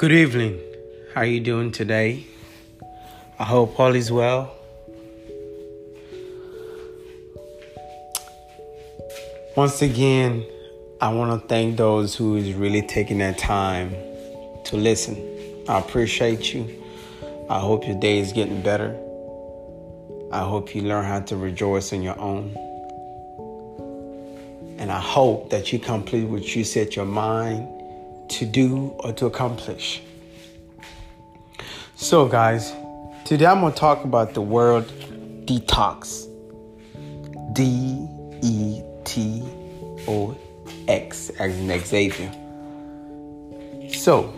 Good evening. How are you doing today? I hope all is well. Once again, I want to thank those who is really taking their time to listen. I appreciate you. I hope your day is getting better. I hope you learn how to rejoice in your own. And I hope that you complete what you set your mind to do or to accomplish. So, guys, today I'm going to talk about the word detox. D E T O X, as in Xavier. So,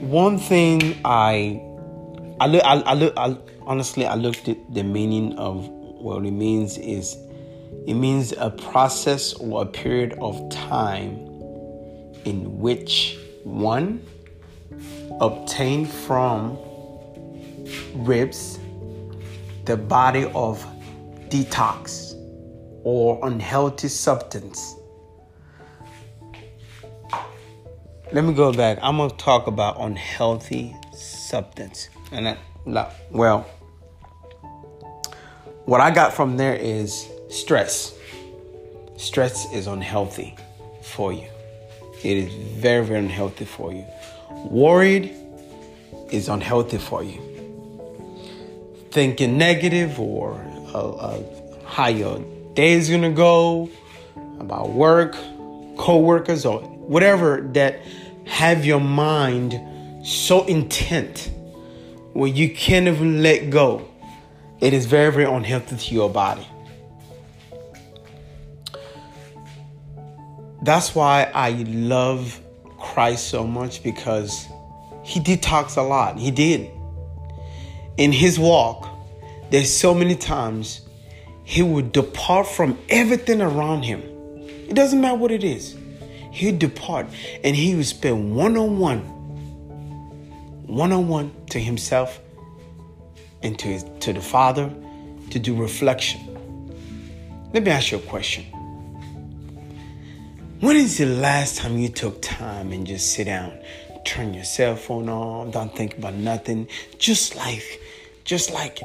one thing I I look I, I look I, honestly I looked at the meaning of what it means is it means a process or a period of time in which one obtained from ribs the body of detox or unhealthy substance. Let me go back. I'm gonna talk about unhealthy substance, and I, well, what I got from there is stress. Stress is unhealthy for you. It is very, very unhealthy for you. Worried is unhealthy for you. Thinking negative or uh, uh, how your day is gonna go, about work, co-workers, or whatever that have your mind so intent where you can't even let go. It is very, very unhealthy to your body. That's why I love Christ so much because he detox a lot. He did. In his walk, there's so many times he would depart from everything around him. It doesn't matter what it is. He'd depart and he would spend one on one, one on one to himself and to, his, to the Father to do reflection. Let me ask you a question. When is the last time you took time and just sit down, turn your cell phone on, don't think about nothing, just like, just like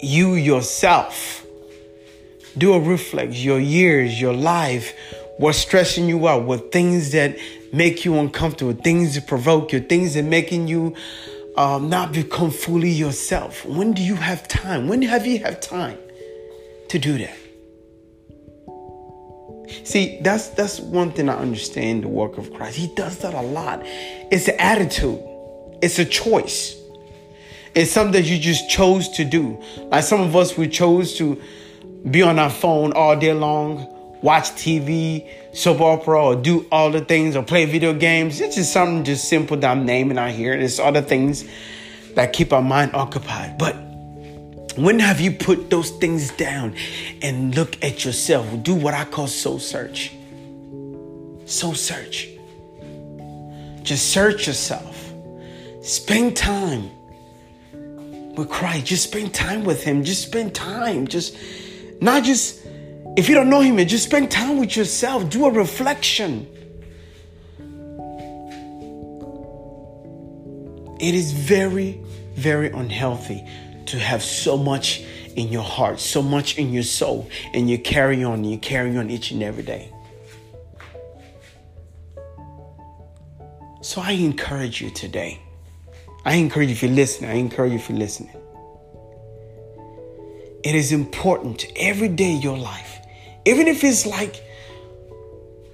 you yourself. Do a reflect, your years, your life, what's stressing you out, what things that make you uncomfortable, things that provoke you, things that making you um, not become fully yourself. When do you have time? When have you have time to do that? See, that's that's one thing I understand the work of Christ. He does that a lot. It's an attitude. It's a choice. It's something that you just chose to do. Like some of us, we chose to be on our phone all day long, watch TV, soap opera, or do all the things, or play video games. It's just something just simple that I'm naming out here. There's other things that keep our mind occupied. But when have you put those things down and look at yourself? Do what I call soul search. Soul search. Just search yourself. Spend time with Christ. Just spend time with Him. Just spend time. Just not just if you don't know Him, just spend time with yourself. Do a reflection. It is very, very unhealthy to have so much in your heart, so much in your soul, and you carry on, you carry on each and every day. So I encourage you today. I encourage you if you're listening, I encourage you if you're listening. It is important every day your life, even if it's like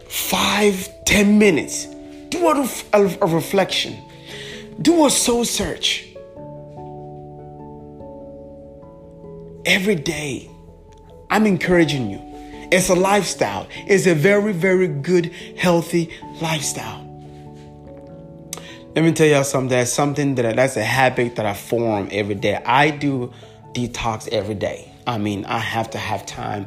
five, ten minutes, do a, a reflection, do a soul search every day. I'm encouraging you. It's a lifestyle. It's a very, very good, healthy lifestyle. Let me tell y'all something. That's something that that's a habit that I form every day. I do detox every day. I mean, I have to have time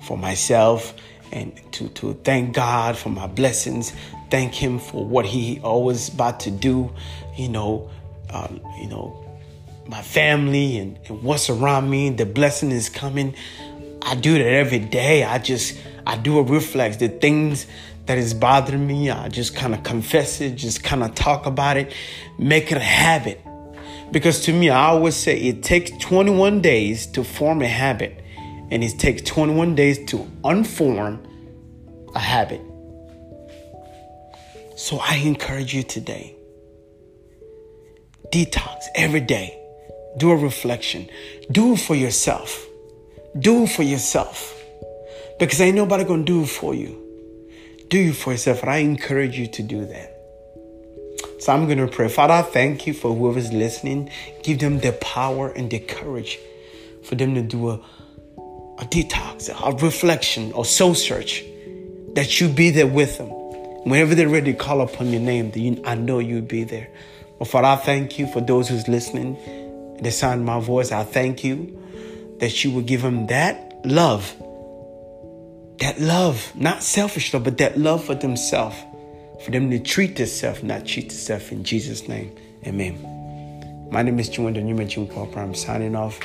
for myself and to, to thank God for my blessings. Thank Him for what He always about to do. You know, uh, you know, my family and, and what's around me, the blessing is coming. I do that every day. I just I do a reflex. The things that is bothering me, I just kind of confess it, just kind of talk about it, make it a habit. Because to me, I always say it takes 21 days to form a habit, and it takes 21 days to unform a habit. So I encourage you today detox every day. Do a reflection. Do it for yourself. Do it for yourself. Because ain't nobody gonna do it for you. Do it for yourself. And I encourage you to do that. So I'm gonna pray. Father, I thank you for whoever's listening. Give them the power and the courage for them to do a, a detox, a reflection, or soul search. That you be there with them. Whenever they're ready to call upon your name, I know you'll be there. But Father, I thank you for those who's listening. The sound of my voice, I thank you that you will give them that love. That love, not selfish love, but that love for themselves. For them to treat themselves, not cheat themselves. In Jesus' name, amen. My name is Chinwendu Nkwopara. I'm signing off.